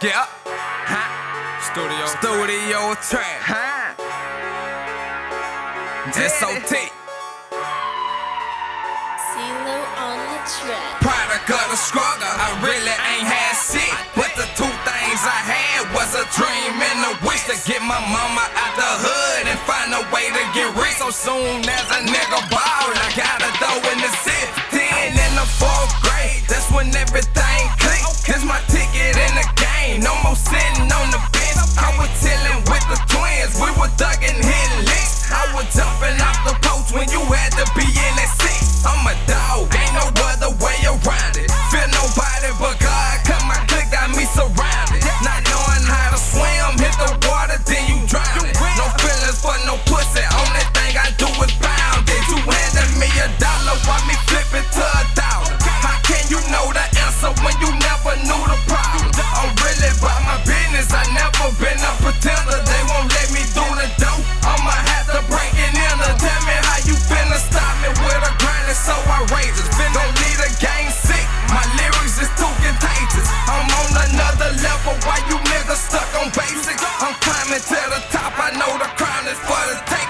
Yeah. Huh? Studio. Studio track. Huh? SOT. C-Lo on the track. Product of the struggle. I really ain't had shit. But the two things I had was a dream and a wish to get my mama out the hood and find a way to get rich. So soon as a nigga No more sitting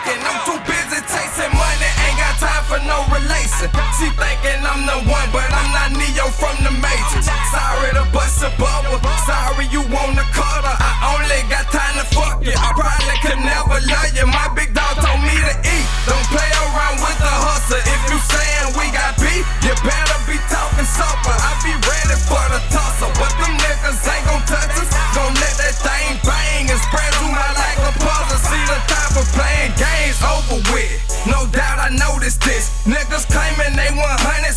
I'm too busy chasing money, ain't got time for no relation. She thinking I'm the one, but I'm not Neo from the Matrix. Sorry to bust a bubble, sorry you wanna cut her. I only got time to fuck you. I probably could never love you. My big dog told me to eat. Don't play around with the hustle. If you saying we got beef, you better. notice this. Niggas claiming they 100,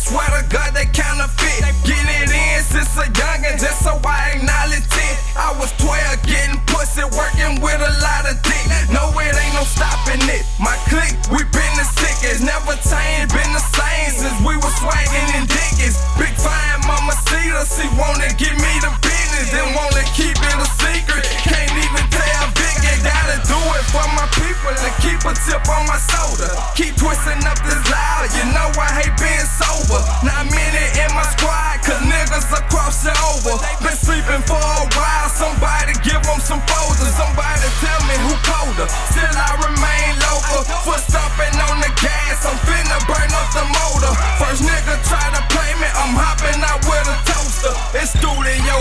swear to God they counterfeit. Get it in since a youngin', just so I acknowledge it. I was 12, getting pussy, working with a lot of dick. No, it ain't no stopping it. My clique, we been the sickest, never changed, been the same since we was swaggin' in dickens. Big fine, mama see us, she wanna give me the business, then wanna keep it.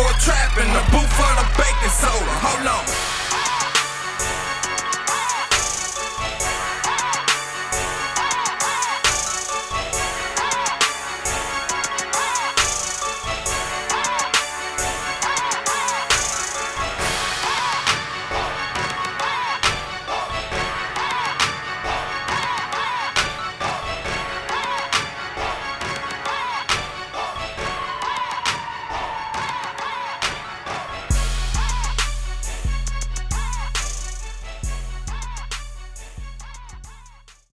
a trap in the booth.